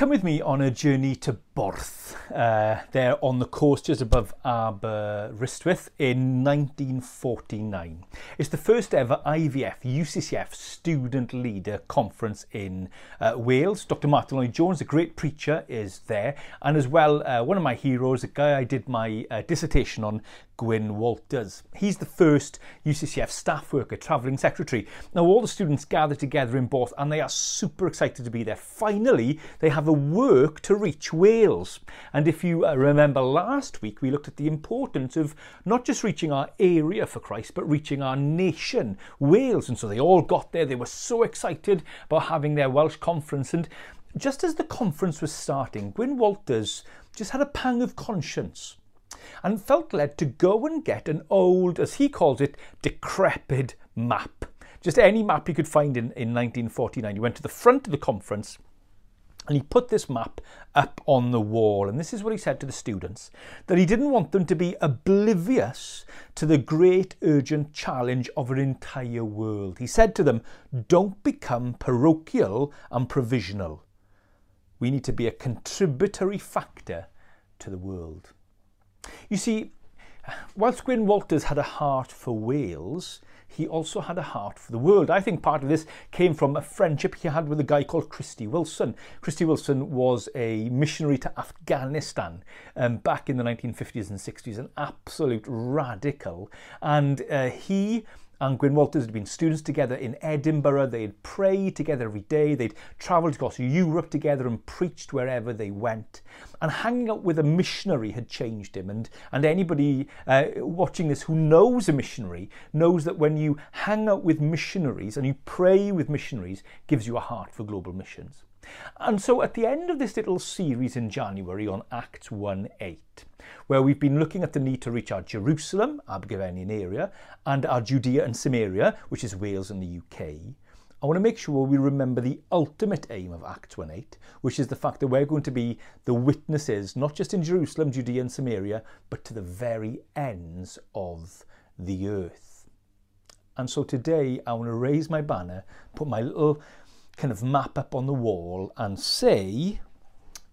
come with me on a journey to Borth. Uh, there on the coast just above Aberystwyth in 1949. It's the first ever IVF UCCF student leader conference in uh, Wales. Dr. Martin Lloyd-Jones, a great preacher, is there, and as well uh, one of my heroes, a guy I did my uh, dissertation on, Gwyn Walters. He's the first UCCF staff worker, travelling secretary. Now all the students gather together in Borth and they are super excited to be there. Finally, they have a work to reach Wales. And if you uh, remember last week, we looked at the importance of not just reaching our area for Christ, but reaching our nation, Wales. And so they all got there. They were so excited about having their Welsh conference. And just as the conference was starting, Gwyn Walters just had a pang of conscience and felt led to go and get an old, as he calls it, decrepit map. Just any map he could find in, in 1949. He went to the front of the conference and he put this map up on the wall. And this is what he said to the students that he didn't want them to be oblivious to the great urgent challenge of an entire world. He said to them, Don't become parochial and provisional. We need to be a contributory factor to the world. You see, whilst Gwyn Walters had a heart for Wales, he also had a heart for the world. I think part of this came from a friendship he had with a guy called Christy Wilson. Christy Wilson was a missionary to Afghanistan um, back in the 1950s and 60s, an absolute radical. And uh, he and Gwyn Walters had been students together in Edinburgh. They'd pray together every day. They'd travelled across Europe together and preached wherever they went. And hanging out with a missionary had changed him. And, and anybody uh, watching this who knows a missionary knows that when you hang out with missionaries and you pray with missionaries, gives you a heart for global missions. And so at the end of this little series in January on Acts 1 8, where we've been looking at the need to reach our Jerusalem, Abergavennian area, and our Judea and Samaria, which is Wales and the UK, I want to make sure we remember the ultimate aim of Acts 1.8, which is the fact that we're going to be the witnesses, not just in Jerusalem, Judea, and Samaria, but to the very ends of the earth. And so today I want to raise my banner, put my little kind of map up on the wall and say,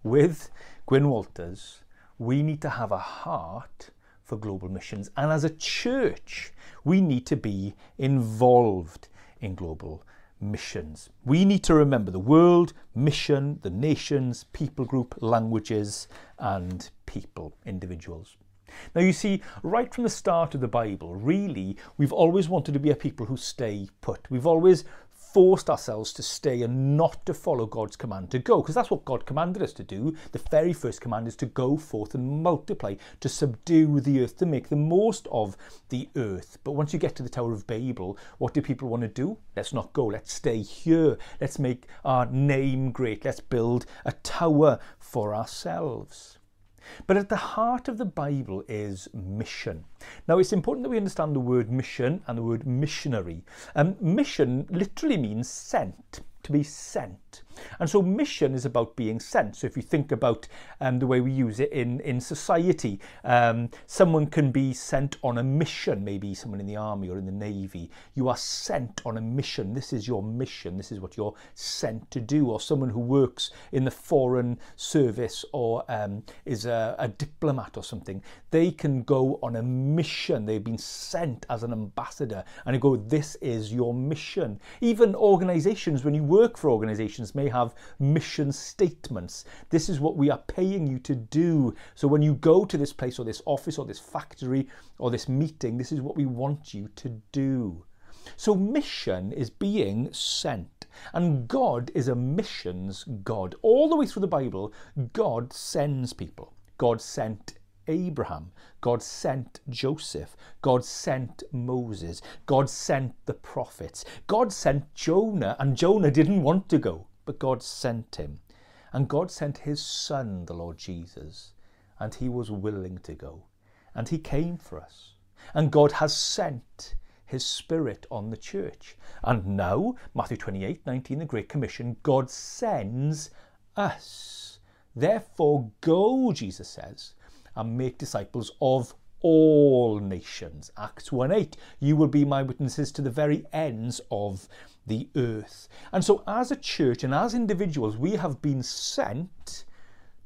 with Gwyn Walters, we need to have a heart for global missions. And as a church, we need to be involved in global missions. We need to remember the world, mission, the nations, people group, languages, and people, individuals. Now, you see, right from the start of the Bible, really, we've always wanted to be a people who stay put. We've always forced ourselves to stay and not to follow God's command to go, because that's what God commanded us to do. The very first command is to go forth and multiply, to subdue the earth, to make the most of the earth. But once you get to the Tower of Babel, what do people want to do? Let's not go, let's stay here, let's make our name great, let's build a tower for ourselves. But at the heart of the Bible is mission. Now, it's important that we understand the word mission and the word missionary. Um, mission literally means sent to be sent. And so mission is about being sent. So if you think about um, the way we use it in, in society, um, someone can be sent on a mission, maybe someone in the army or in the navy. You are sent on a mission. This is your mission. This is what you're sent to do. Or someone who works in the foreign service or um, is a, a diplomat or something. They can go on a mission. They've been sent as an ambassador and go, this is your mission. Even organizations, when you work work for organizations may have mission statements. This is what we are paying you to do. So when you go to this place or this office or this factory or this meeting, this is what we want you to do. So mission is being sent. And God is a missions God. All the way through the Bible, God sends people. God sent Abraham. God sent Joseph. God sent Moses. God sent the prophets. God sent Jonah, and Jonah didn't want to go, but God sent him. And God sent his son, the Lord Jesus, and he was willing to go. And he came for us. And God has sent his spirit on the church. And now, Matthew 28 19, the Great Commission, God sends us. Therefore, go, Jesus says, and make disciples of all nations. Acts 1 8. You will be my witnesses to the very ends of the earth. And so, as a church and as individuals, we have been sent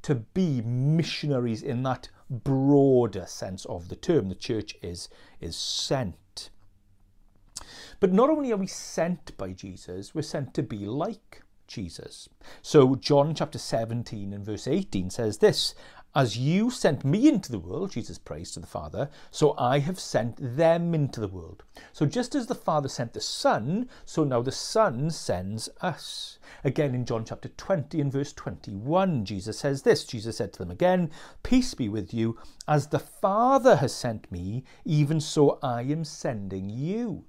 to be missionaries in that broader sense of the term. The church is, is sent. But not only are we sent by Jesus, we're sent to be like Jesus. So John chapter 17 and verse 18 says this as you sent me into the world, Jesus prays to the Father, so I have sent them into the world. So just as the Father sent the Son, so now the Son sends us. Again in John chapter 20 and verse 21, Jesus says this Jesus said to them again, Peace be with you, as the Father has sent me, even so I am sending you.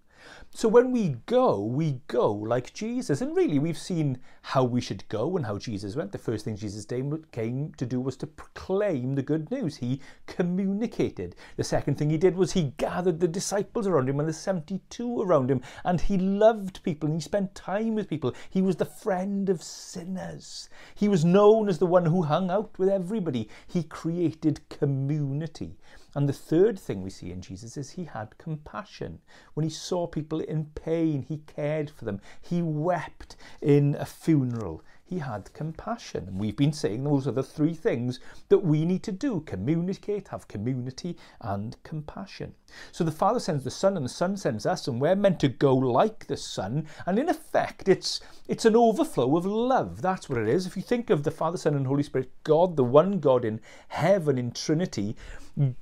So when we go, we go like Jesus. And really, we've seen how we should go and how Jesus went. The first thing Jesus came to do was to proclaim the good news. He communicated. The second thing he did was he gathered the disciples around him and the 72 around him. And he loved people and he spent time with people. He was the friend of sinners. He was known as the one who hung out with everybody. He created community. And the third thing we see in Jesus is he had compassion. When he saw people in pain, he cared for them. He wept in a funeral he had compassion. And we've been saying those are the three things that we need to do communicate, have community, and compassion. So the Father sends the Son, and the Son sends us, and we're meant to go like the Son. And in effect, it's, it's an overflow of love. That's what it is. If you think of the Father, Son, and Holy Spirit, God, the one God in heaven, in Trinity,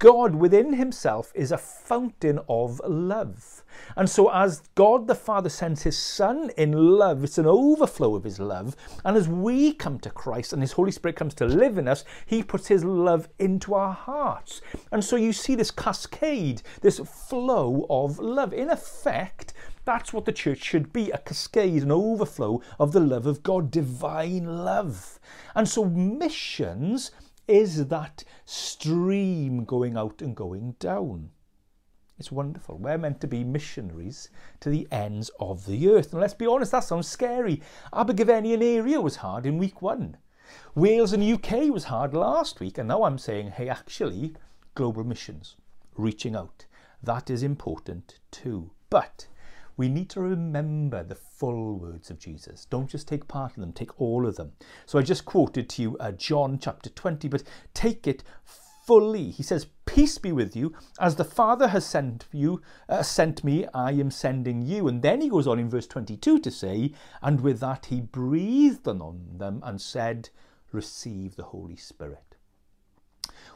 God within himself is a fountain of love. And so, as God the Father sends his Son in love, it's an overflow of his love. And as we come to Christ and his Holy Spirit comes to live in us, he puts his love into our hearts. And so, you see this cascade, this flow of love. In effect, that's what the church should be a cascade, an overflow of the love of God, divine love. And so, missions is that stream going out and going down. It's wonderful. We're meant to be missionaries to the ends of the earth. And let's be honest, that sounds scary. Abergavenny area was hard in week one. Wales and UK was hard last week. And now I'm saying, hey, actually, global missions, reaching out. That is important too. But we need to remember the full words of Jesus. Don't just take part of them, take all of them. So I just quoted to you uh, John chapter 20, but take it fully. He says, Peace be with you, as the Father has sent you, uh, sent me, I am sending you. And then he goes on in verse 22 to say, And with that he breathed on them and said, Receive the Holy Spirit.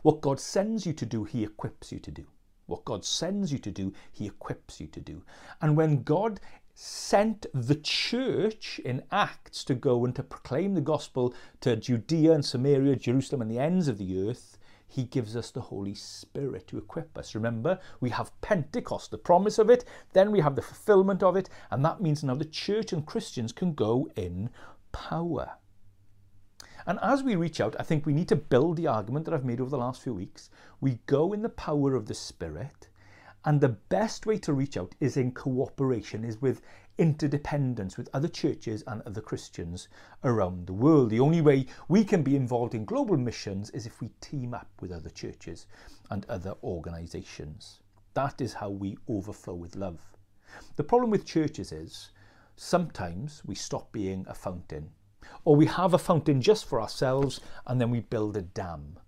What God sends you to do, he equips you to do. What God sends you to do, He equips you to do. And when God sent the church in Acts to go and to proclaim the gospel to Judea and Samaria, Jerusalem, and the ends of the earth, he gives us the Holy Spirit to equip us. Remember, we have Pentecost, the promise of it, then we have the fulfillment of it, and that means now the church and Christians can go in power. And as we reach out, I think we need to build the argument that I've made over the last few weeks. We go in the power of the Spirit, and the best way to reach out is in cooperation, is with interdependence with other churches and other Christians around the world. The only way we can be involved in global missions is if we team up with other churches and other organizations. That is how we overflow with love. The problem with churches is sometimes we stop being a fountain or we have a fountain just for ourselves and then we build a dam.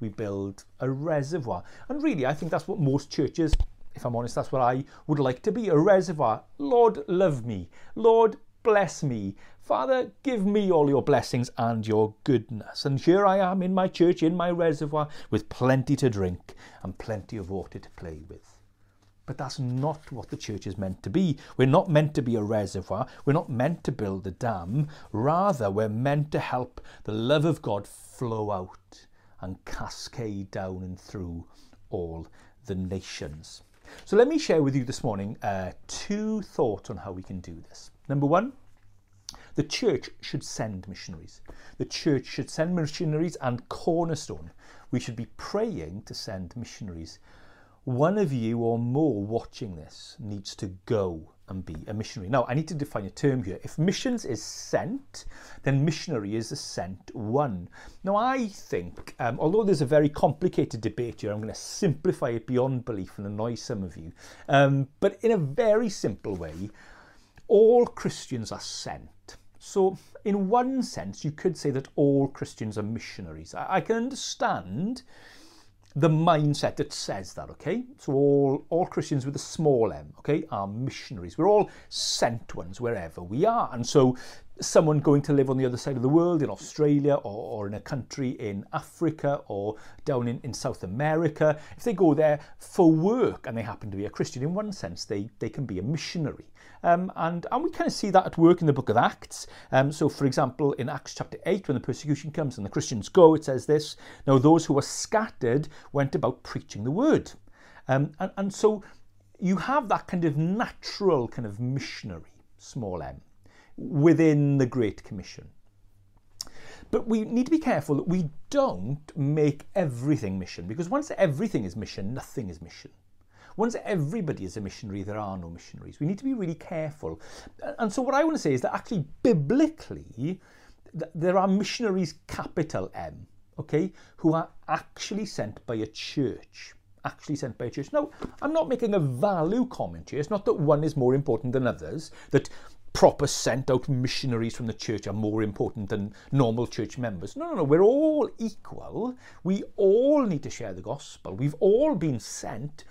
We build a reservoir. And really, I think that's what most churches, if I'm honest, that's what I would like to be a reservoir. Lord, love me. Lord, bless me. Father, give me all your blessings and your goodness. And here I am in my church, in my reservoir, with plenty to drink and plenty of water to play with. But that's not what the church is meant to be. We're not meant to be a reservoir. We're not meant to build a dam. Rather, we're meant to help the love of God flow out and cascade down and through all the nations. So let me share with you this morning uh, two thoughts on how we can do this. Number one, the church should send missionaries. The church should send missionaries and cornerstone. We should be praying to send missionaries one of you or more watching this needs to go and be a missionary. Now, I need to define a term here. If missions is sent, then missionary is a sent one. Now, I think, um, although there's a very complicated debate here, I'm going to simplify it beyond belief and annoy some of you. Um, but in a very simple way, all Christians are sent. So, in one sense, you could say that all Christians are missionaries. I, I can understand the mindset that says that, okay? So all, all Christians with a small m, okay, are missionaries. We're all sent ones wherever we are. And so someone going to live on the other side of the world in Australia or, or in a country in Africa or down in, in South America, if they go there for work and they happen to be a Christian, in one sense, they, they can be a missionary. Um, and, and we kind of see that at work in the book of Acts. Um, so, for example, in Acts chapter 8, when the persecution comes and the Christians go, it says this Now, those who were scattered went about preaching the word. Um, and, and so you have that kind of natural kind of missionary, small m, within the Great Commission. But we need to be careful that we don't make everything mission, because once everything is mission, nothing is mission. Once everybody is a missionary, there are no missionaries. We need to be really careful. And so, what I want to say is that actually, biblically, there are missionaries, capital M, okay, who are actually sent by a church. Actually sent by a church. Now, I'm not making a value comment here. It's not that one is more important than others, that proper sent out missionaries from the church are more important than normal church members. No, no, no. We're all equal. We all need to share the gospel. We've all been sent,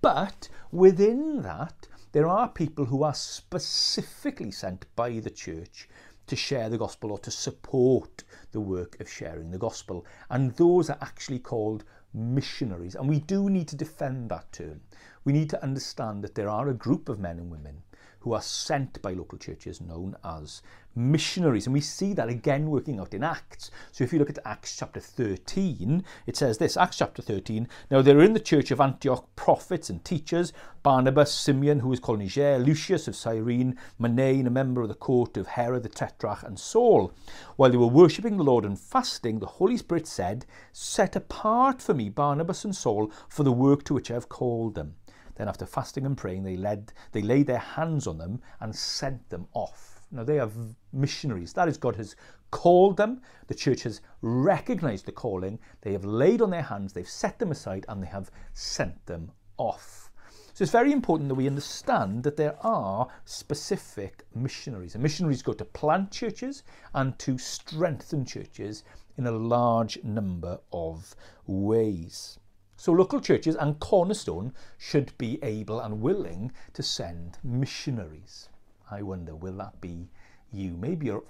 but within that, there are people who are specifically sent by the church to share the gospel or to support the work of sharing the gospel. And those are actually called missionaries. And we do need to defend that term. We need to understand that there are a group of men and women who are sent by local churches known as missionaries. And we see that again working out in Acts. So if you look at Acts chapter 13, it says this Acts chapter 13. Now there were in the church of Antioch prophets and teachers Barnabas, Simeon, who was called Niger, Lucius of Cyrene, Manaen, a member of the court of Herod the Tetrarch, and Saul. While they were worshipping the Lord and fasting, the Holy Spirit said, Set apart for me Barnabas and Saul for the work to which I have called them. Then after fasting and praying, they led they laid their hands on them and sent them off. Now they are missionaries. That is, God has called them. The church has recognized the calling. They have laid on their hands, they've set them aside, and they have sent them off. So it's very important that we understand that there are specific missionaries. And missionaries go to plant churches and to strengthen churches in a large number of ways. So local churches and Cornerstone should be able and willing to send missionaries. I wonder, will that be you? Maybe you're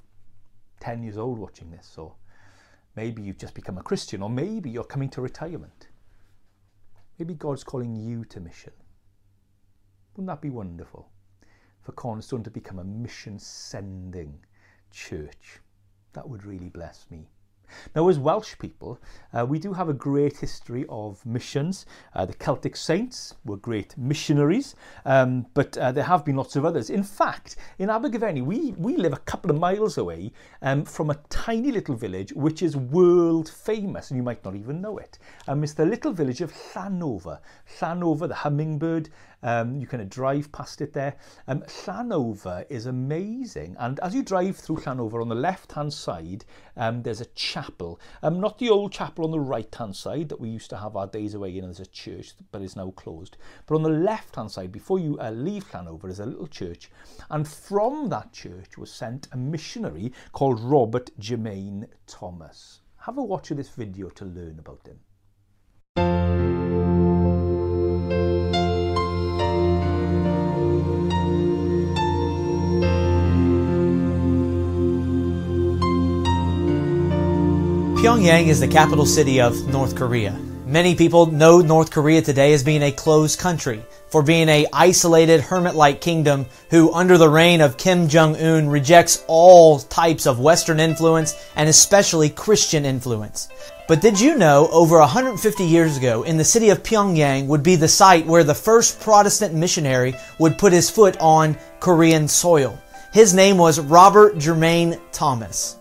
10 years old watching this, or maybe you've just become a Christian, or maybe you're coming to retirement. Maybe God's calling you to mission. Wouldn't that be wonderful? For Cornerstone to become a mission sending church. That would really bless me. Now, as Welsh people, uh, we do have a great history of missions. Uh, the Celtic saints were great missionaries, um, but uh, there have been lots of others. In fact, in Abergavenny, we, we live a couple of miles away um, from a tiny little village which is world famous, and you might not even know it. Um, it's the little village of Llanover. Llanover, the hummingbird, Um, you kind of drive past it there. Um, Llanover is amazing. And as you drive through Llanover on the left-hand side, um, there's a chapel. Um, not the old chapel on the right-hand side that we used to have our days away in as a church, but is now closed. But on the left-hand side, before you uh, leave Llanover, is a little church. And from that church was sent a missionary called Robert Germain Thomas. Have a watch of this video to learn about him. Pyongyang is the capital city of North Korea. Many people know North Korea today as being a closed country, for being a isolated hermit-like kingdom who under the reign of Kim Jong-un rejects all types of western influence and especially Christian influence. But did you know over 150 years ago in the city of Pyongyang would be the site where the first Protestant missionary would put his foot on Korean soil? His name was Robert Jermain Thomas.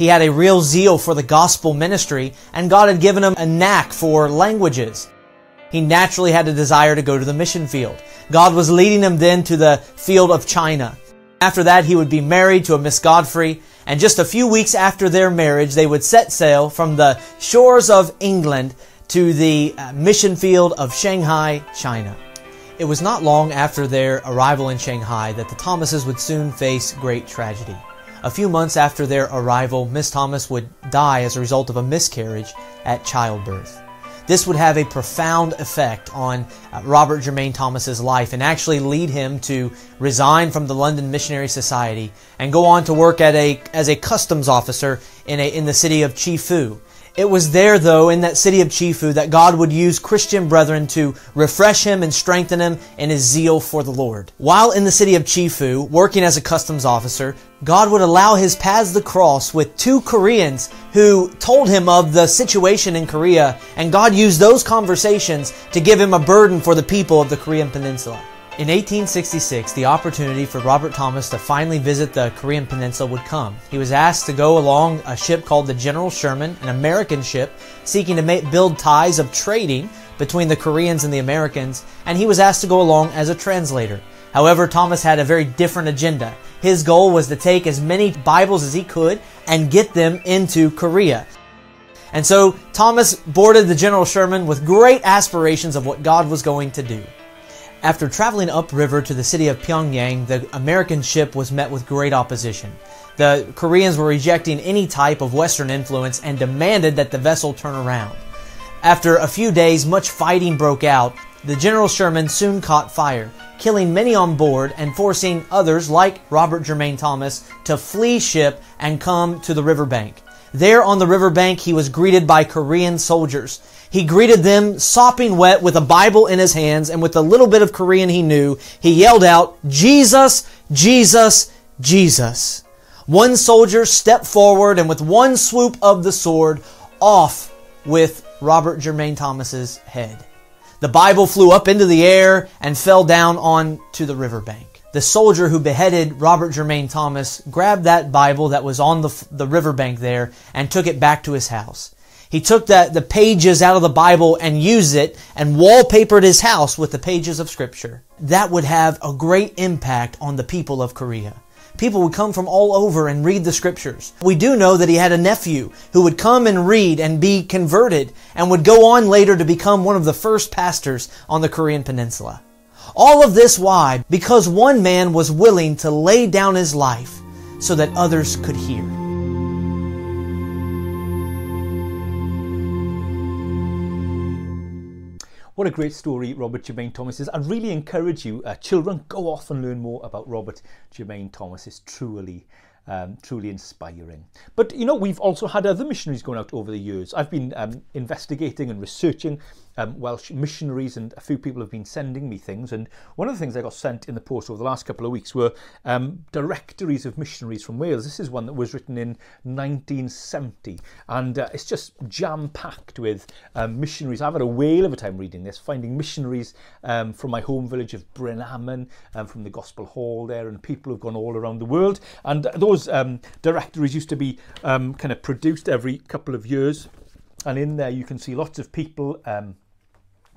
He had a real zeal for the gospel ministry, and God had given him a knack for languages. he naturally had a desire to go to the mission field. God was leading him then to the field of China. After that, he would be married to a Miss Godfrey, and just a few weeks after their marriage, they would set sail from the shores of England to the uh, mission field of Shanghai, China. It was not long after their arrival in Shanghai that the Thomases would soon face great tragedy. A few months after their arrival, Miss Thomas would die as a result of a miscarriage at childbirth. This would have a profound effect on uh, Robert Jermain Thomas's life and actually lead him to resign from the London Missionary Society and go on to work at a, as a customs officer in, a, in the city of Chifu. It was there, though, in that city of Chifu, that God would use Christian brethren to refresh him and strengthen him in his zeal for the Lord. While in the city of Chifu, working as a customs officer, God would allow his paths to cross with two Koreans who told him of the situation in Korea, and God used those conversations to give him a burden for the people of the Korean Peninsula. In 1866, the opportunity for Robert Thomas to finally visit the Korean Peninsula would come. He was asked to go along a ship called the General Sherman, an American ship seeking to make, build ties of trading between the Koreans and the Americans, and he was asked to go along as a translator. However, Thomas had a very different agenda. His goal was to take as many Bibles as he could and get them into Korea. And so Thomas boarded the General Sherman with great aspirations of what God was going to do. After traveling upriver to the city of Pyongyang, the American ship was met with great opposition. The Koreans were rejecting any type of Western influence and demanded that the vessel turn around. After a few days, much fighting broke out. The General Sherman soon caught fire, killing many on board and forcing others, like Robert Jermain Thomas, to flee ship and come to the riverbank. There on the riverbank, he was greeted by Korean soldiers. He greeted them sopping wet with a Bible in his hands, and with a little bit of Korean he knew, he yelled out, Jesus, Jesus, Jesus. One soldier stepped forward and with one swoop of the sword, off with Robert Jermain Thomas's head. The Bible flew up into the air and fell down onto the riverbank. The soldier who beheaded Robert Jermain Thomas grabbed that Bible that was on the, the riverbank there and took it back to his house. He took the, the pages out of the Bible and used it and wallpapered his house with the pages of Scripture. That would have a great impact on the people of Korea. People would come from all over and read the Scriptures. We do know that he had a nephew who would come and read and be converted and would go on later to become one of the first pastors on the Korean Peninsula. All of this why? Because one man was willing to lay down his life so that others could hear. What a great story Robert Jermain Thomas is. I really encourage you, uh, children, go off and learn more about Robert Jermain Thomas. It's truly um, truly inspiring. But you know, we've also had other missionaries going out over the years. I've been um, investigating and researching um, Welsh missionaries, and a few people have been sending me things. And one of the things I got sent in the post over the last couple of weeks were um, directories of missionaries from Wales. This is one that was written in 1970, and uh, it's just jam packed with um, missionaries. I've had a whale of a time reading this, finding missionaries um, from my home village of Bryn Aman, um, from the Gospel Hall there, and people who've gone all around the world. And those um, directories used to be kind of produced every couple of years. And in there, you can see lots of people. Um,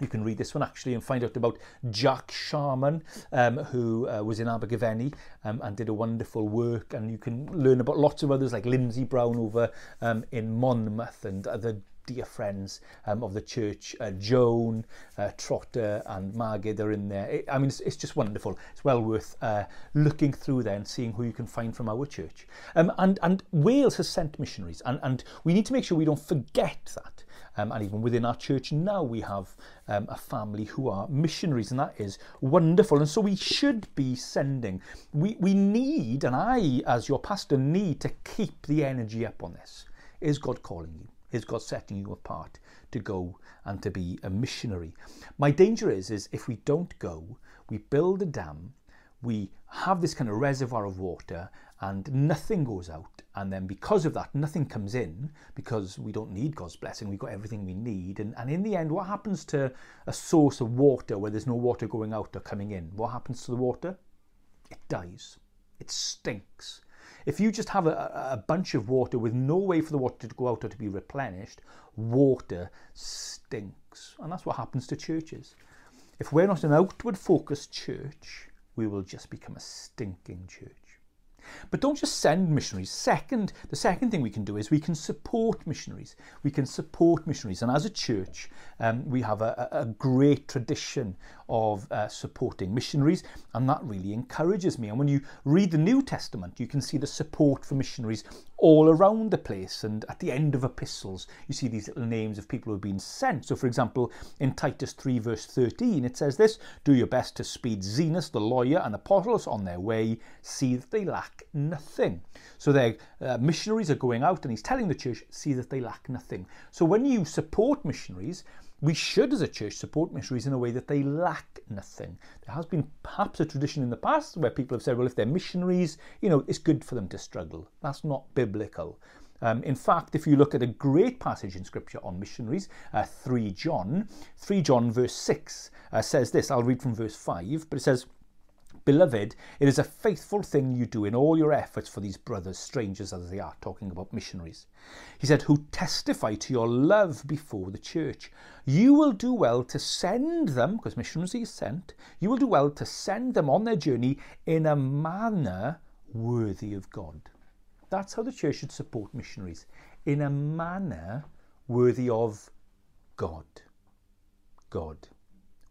You can read this one actually and find out about Jack Sharman, um, who uh, was in Abergavenny um, and did a wonderful work. And you can learn about lots of others like Lindsay Brown over um, in Monmouth and other dear friends um, of the church. Uh, Joan, uh, Trotter and Margaret are in there. It, I mean, it's, it's just wonderful. It's well worth uh, looking through there and seeing who you can find from our church. Um, and, and Wales has sent missionaries, and, and we need to make sure we don't forget that. Um, and even within our church now, we have um, a family who are missionaries, and that is wonderful. And so we should be sending. We, we need, and I, as your pastor, need to keep the energy up on this. Is God calling you? is God setting you apart to go and to be a missionary. My danger is, is if we don't go, we build a dam, we have this kind of reservoir of water and nothing goes out. And then because of that, nothing comes in because we don't need God's blessing. We've got everything we need. And, and in the end, what happens to a source of water where there's no water going out or coming in? What happens to the water? It dies. It stinks. If you just have a, a bunch of water with no way for the water to go out or to be replenished, water stinks. And that's what happens to churches. If we're not an outward focused church, we will just become a stinking church. But don't just send missionaries. Second, the second thing we can do is we can support missionaries. We can support missionaries. And as a church, um, we have a, a, great tradition of uh, supporting missionaries, and that really encourages me. And when you read the New Testament, you can see the support for missionaries all around the place. And at the end of epistles, you see these little names of people who have been sent. So, for example, in Titus 3, verse 13, it says this Do your best to speed Zenas, the lawyer, and Apollos on their way, see that they lack nothing. So, their uh, missionaries are going out, and he's telling the church, See that they lack nothing. So, when you support missionaries, we should, as a church, support missionaries in a way that they lack nothing. There has been perhaps a tradition in the past where people have said, well, if they're missionaries, you know, it's good for them to struggle. That's not biblical. Um, in fact, if you look at a great passage in Scripture on missionaries, uh, 3 John, 3 John verse 6 uh, says this. I'll read from verse 5, but it says, Beloved, it is a faithful thing you do in all your efforts for these brothers, strangers as they are, talking about missionaries. He said, who testify to your love before the church. You will do well to send them, because missionaries are sent, you will do well to send them on their journey in a manner worthy of God. That's how the church should support missionaries, in a manner worthy of God. God.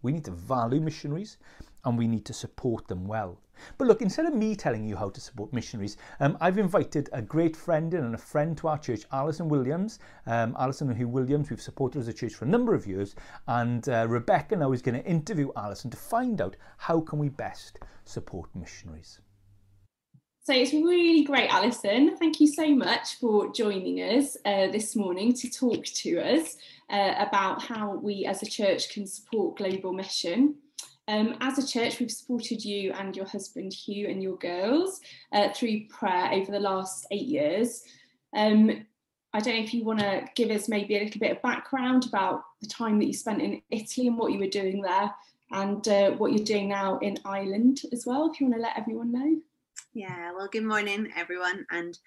We need to value missionaries and we need to support them well. But look, instead of me telling you how to support missionaries, um, I've invited a great friend and a friend to our church, Alison Williams. Um, Alison and Hugh Williams, we've supported as a church for a number of years, and uh, Rebecca now is going to interview Alison to find out how can we best support missionaries. So it's really great, Alison. Thank you so much for joining us uh, this morning to talk to us uh, about how we as a church can support global mission. Um, as a church, we've supported you and your husband Hugh and your girls uh, through prayer over the last eight years. Um, I don't know if you want to give us maybe a little bit of background about the time that you spent in Italy and what you were doing there, and uh, what you're doing now in Ireland as well. If you want to let everyone know. Yeah. Well, good morning, everyone, and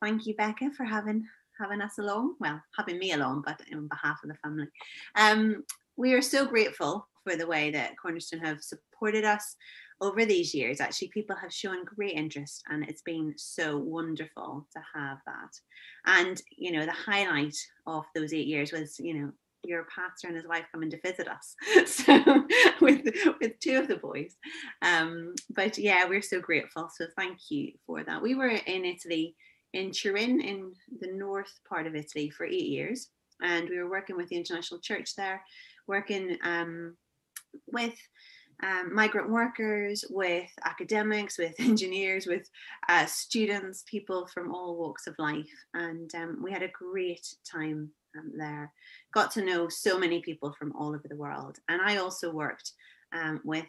thank you, Becca, for having having us along. Well, having me along, but on behalf of the family. Um, we are so grateful for the way that Cornerstone have supported us over these years. Actually, people have shown great interest, and it's been so wonderful to have that. And you know, the highlight of those eight years was, you know, your pastor and his wife coming to visit us so with with two of the boys um but yeah we're so grateful so thank you for that we were in italy in turin in the north part of italy for eight years and we were working with the international church there working um with um, migrant workers, with academics, with engineers, with uh, students, people from all walks of life. And um, we had a great time um, there. Got to know so many people from all over the world. And I also worked um, with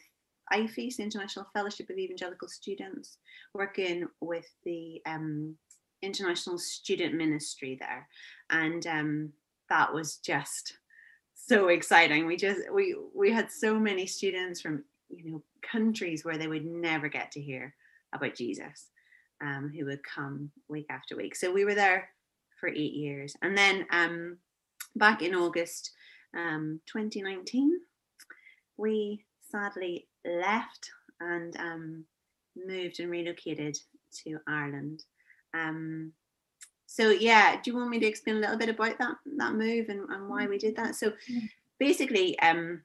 IFES, International Fellowship of Evangelical Students, working with the um, International Student Ministry there. And um, that was just so exciting. We just we we had so many students from you know countries where they would never get to hear about Jesus, um, who would come week after week. So we were there for eight years, and then um, back in August um, 2019, we sadly left and um, moved and relocated to Ireland. Um, so yeah do you want me to explain a little bit about that that move and, and why we did that so basically um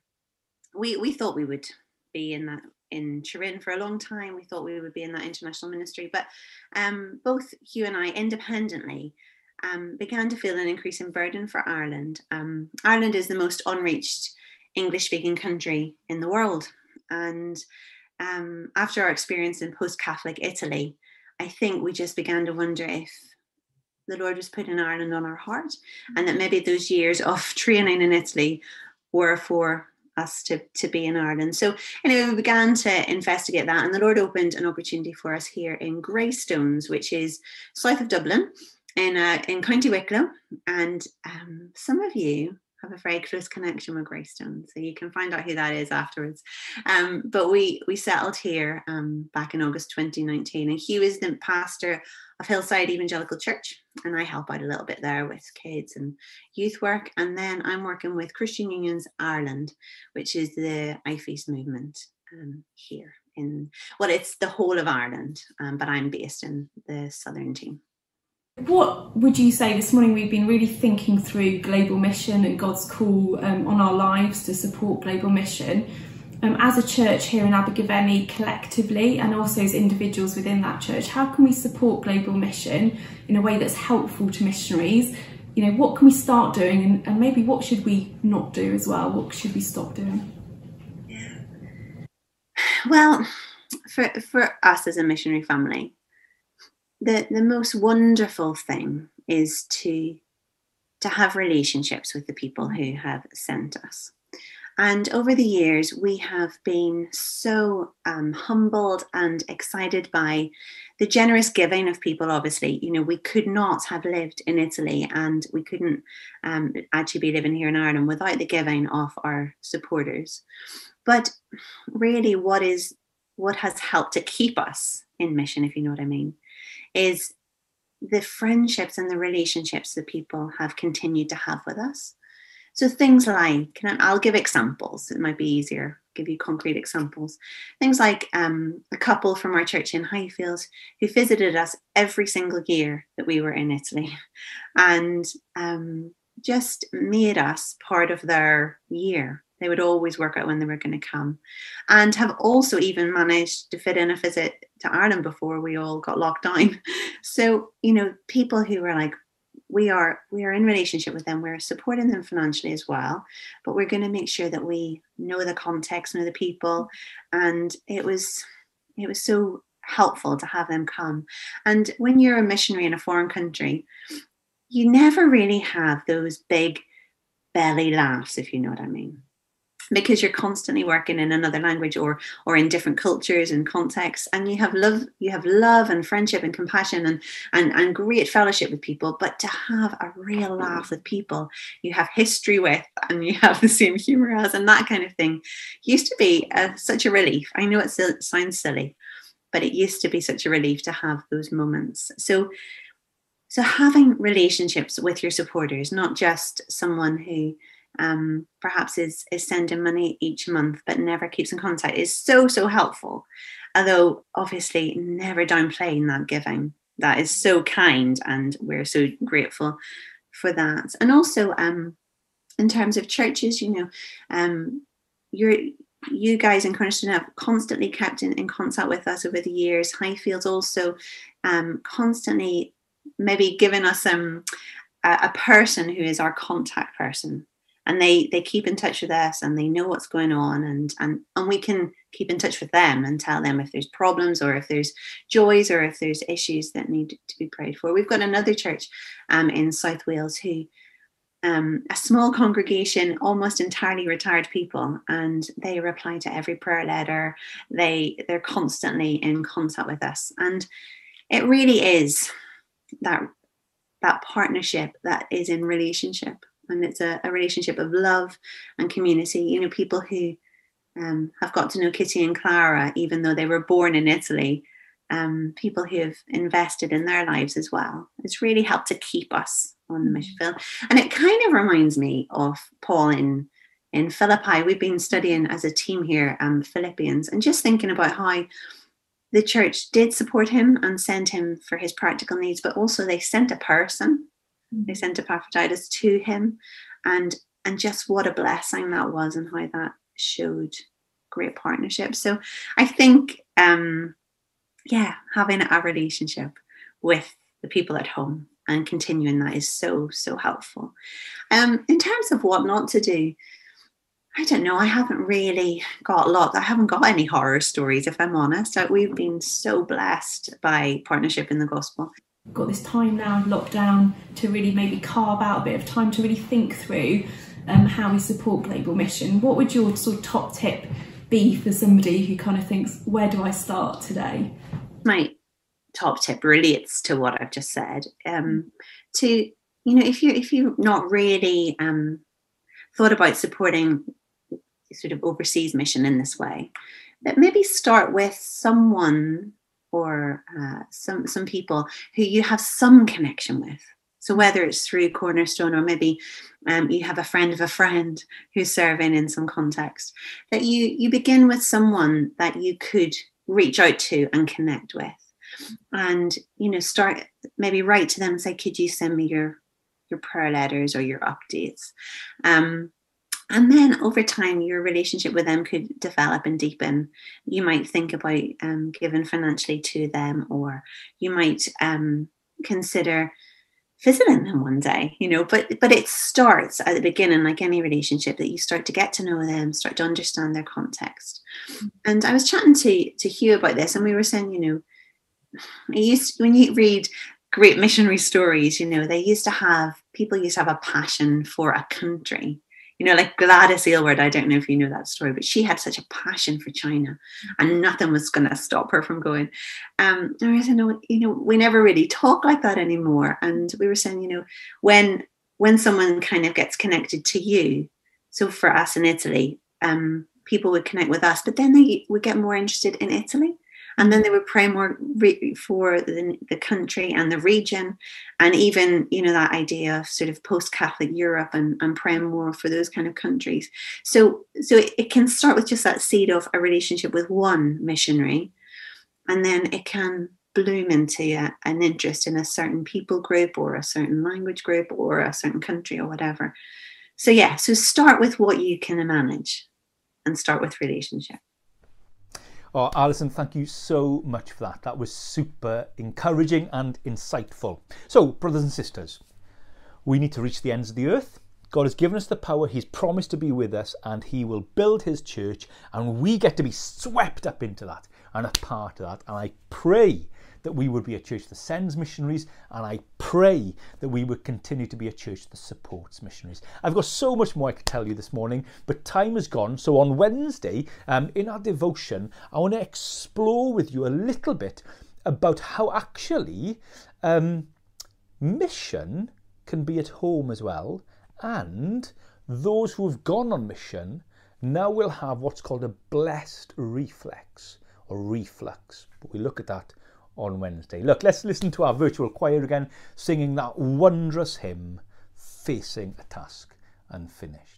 we we thought we would be in that in Turin for a long time we thought we would be in that international ministry but um both Hugh and I independently um, began to feel an increasing burden for Ireland. Um, Ireland is the most unreached English speaking country in the world. And um, after our experience in post Catholic Italy, I think we just began to wonder if the Lord was putting Ireland on our heart, and that maybe those years of training in Italy were for us to, to be in Ireland. So anyway, we began to investigate that, and the Lord opened an opportunity for us here in Greystones, which is south of Dublin, in uh, in County Wicklow. And um, some of you have a very close connection with Greystone, so you can find out who that is afterwards. Um, but we we settled here um, back in August 2019, and he was the pastor of Hillside Evangelical Church, and I help out a little bit there with kids and youth work. And then I'm working with Christian Unions Ireland, which is the IFES movement um, here in well, it's the whole of Ireland, um, but I'm based in the southern team. What would you say this morning? We've been really thinking through global mission and God's call um, on our lives to support global mission. Um, as a church here in Abergavenny collectively and also as individuals within that church, how can we support global mission in a way that's helpful to missionaries? You know, what can we start doing and, and maybe what should we not do as well? What should we stop doing? Well, for, for us as a missionary family, the the most wonderful thing is to to have relationships with the people who have sent us. And over the years, we have been so um, humbled and excited by the generous giving of people. Obviously, you know, we could not have lived in Italy and we couldn't um, actually be living here in Ireland without the giving of our supporters. But really, what is what has helped to keep us in mission, if you know what I mean, is the friendships and the relationships that people have continued to have with us. So things like, I'll give examples. It might be easier. Give you concrete examples. Things like um, a couple from our church in Highfield who visited us every single year that we were in Italy, and um, just made us part of their year. They would always work out when they were going to come, and have also even managed to fit in a visit to Ireland before we all got locked down. So you know, people who were like, we are we are in relationship with them. We're supporting them financially as well, but we're going to make sure that we know the context, know the people, and it was it was so helpful to have them come. And when you're a missionary in a foreign country, you never really have those big belly laughs, if you know what I mean because you're constantly working in another language or or in different cultures and contexts and you have love you have love and friendship and compassion and and, and great fellowship with people. But to have a real laugh with people you have history with and you have the same humor as and that kind of thing used to be a, such a relief. I know it sounds silly but it used to be such a relief to have those moments. So so having relationships with your supporters not just someone who um, perhaps is is sending money each month but never keeps in contact is so so helpful. Although obviously never downplaying that giving. That is so kind and we're so grateful for that. And also um, in terms of churches you know um, you're you guys in Cornerstone have constantly kept in, in contact with us over the years. Highfields also um, constantly maybe given us um, a, a person who is our contact person and they they keep in touch with us and they know what's going on and and and we can keep in touch with them and tell them if there's problems or if there's joys or if there's issues that need to be prayed for. We've got another church um, in south wales who um, a small congregation, almost entirely retired people, and they reply to every prayer letter. They they're constantly in contact with us, and it really is that that partnership that is in relationship and it's a, a relationship of love and community. You know, people who um, have got to know Kitty and Clara, even though they were born in Italy, um, people who have invested in their lives as well. It's really helped to keep us on the mission field. And it kind of reminds me of Paul in in Philippi. We've been studying as a team here, um, Philippians, and just thinking about how the church did support him and send him for his practical needs, but also they sent a person they sent Epaphroditus to him, and and just what a blessing that was, and how that showed great partnership. So I think, um, yeah, having a relationship with the people at home and continuing that is so so helpful. Um, in terms of what not to do, I don't know. I haven't really got a lot. I haven't got any horror stories, if I'm honest. We've been so blessed by partnership in the gospel got this time now lockdown to really maybe carve out a bit of time to really think through um, how we support global mission. What would your sort of top tip be for somebody who kind of thinks, where do I start today? My top tip relates to what I've just said. Um, to you know, if you if you're not really um, thought about supporting sort of overseas mission in this way, that maybe start with someone or uh, some some people who you have some connection with. So whether it's through Cornerstone or maybe um, you have a friend of a friend who's serving in some context, that you you begin with someone that you could reach out to and connect with, and you know start maybe write to them and say, could you send me your your prayer letters or your updates. Um, and then over time, your relationship with them could develop and deepen. You might think about um, giving financially to them, or you might um, consider visiting them one day you know but but it starts at the beginning like any relationship that you start to get to know them start to understand their context and i was chatting to to hugh about this and we were saying you know I used when you read great missionary stories, you know, they used to have people used to have a passion for a country. You know, like Gladys Aylward, I don't know if you know that story, but she had such a passion for China and nothing was going to stop her from going. Um, and I said, no, you know, we never really talk like that anymore. And we were saying, you know, when when someone kind of gets connected to you, so for us in Italy, um, people would connect with us, but then they would get more interested in Italy and then they would pray more re- for the, the country and the region. And even you know that idea of sort of post-catholic europe and, and praying more for those kind of countries. So so it, it can start with just that seed of a relationship with one missionary. And then it can bloom into a, an interest in a certain people group or a certain language group or a certain country or whatever. So yeah so start with what you can manage and start with relationship Oh, Alison, thank you so much for that. That was super encouraging and insightful. So, brothers and sisters, we need to reach the ends of the earth. God has given us the power, He's promised to be with us, and He will build His church, and we get to be swept up into that and a part of that. And I pray that we would be a church that sends missionaries, and I pray that we would continue to be a church that supports missionaries. I've got so much more I could tell you this morning, but time has gone. So on Wednesday, um, in our devotion, I want to explore with you a little bit about how actually um, mission can be at home as well, and those who have gone on mission now will have what's called a blessed reflex or reflux. But we look at that on Wednesday. Look, let's listen to our virtual choir again, singing that wondrous hymn, Facing a Task Unfinished.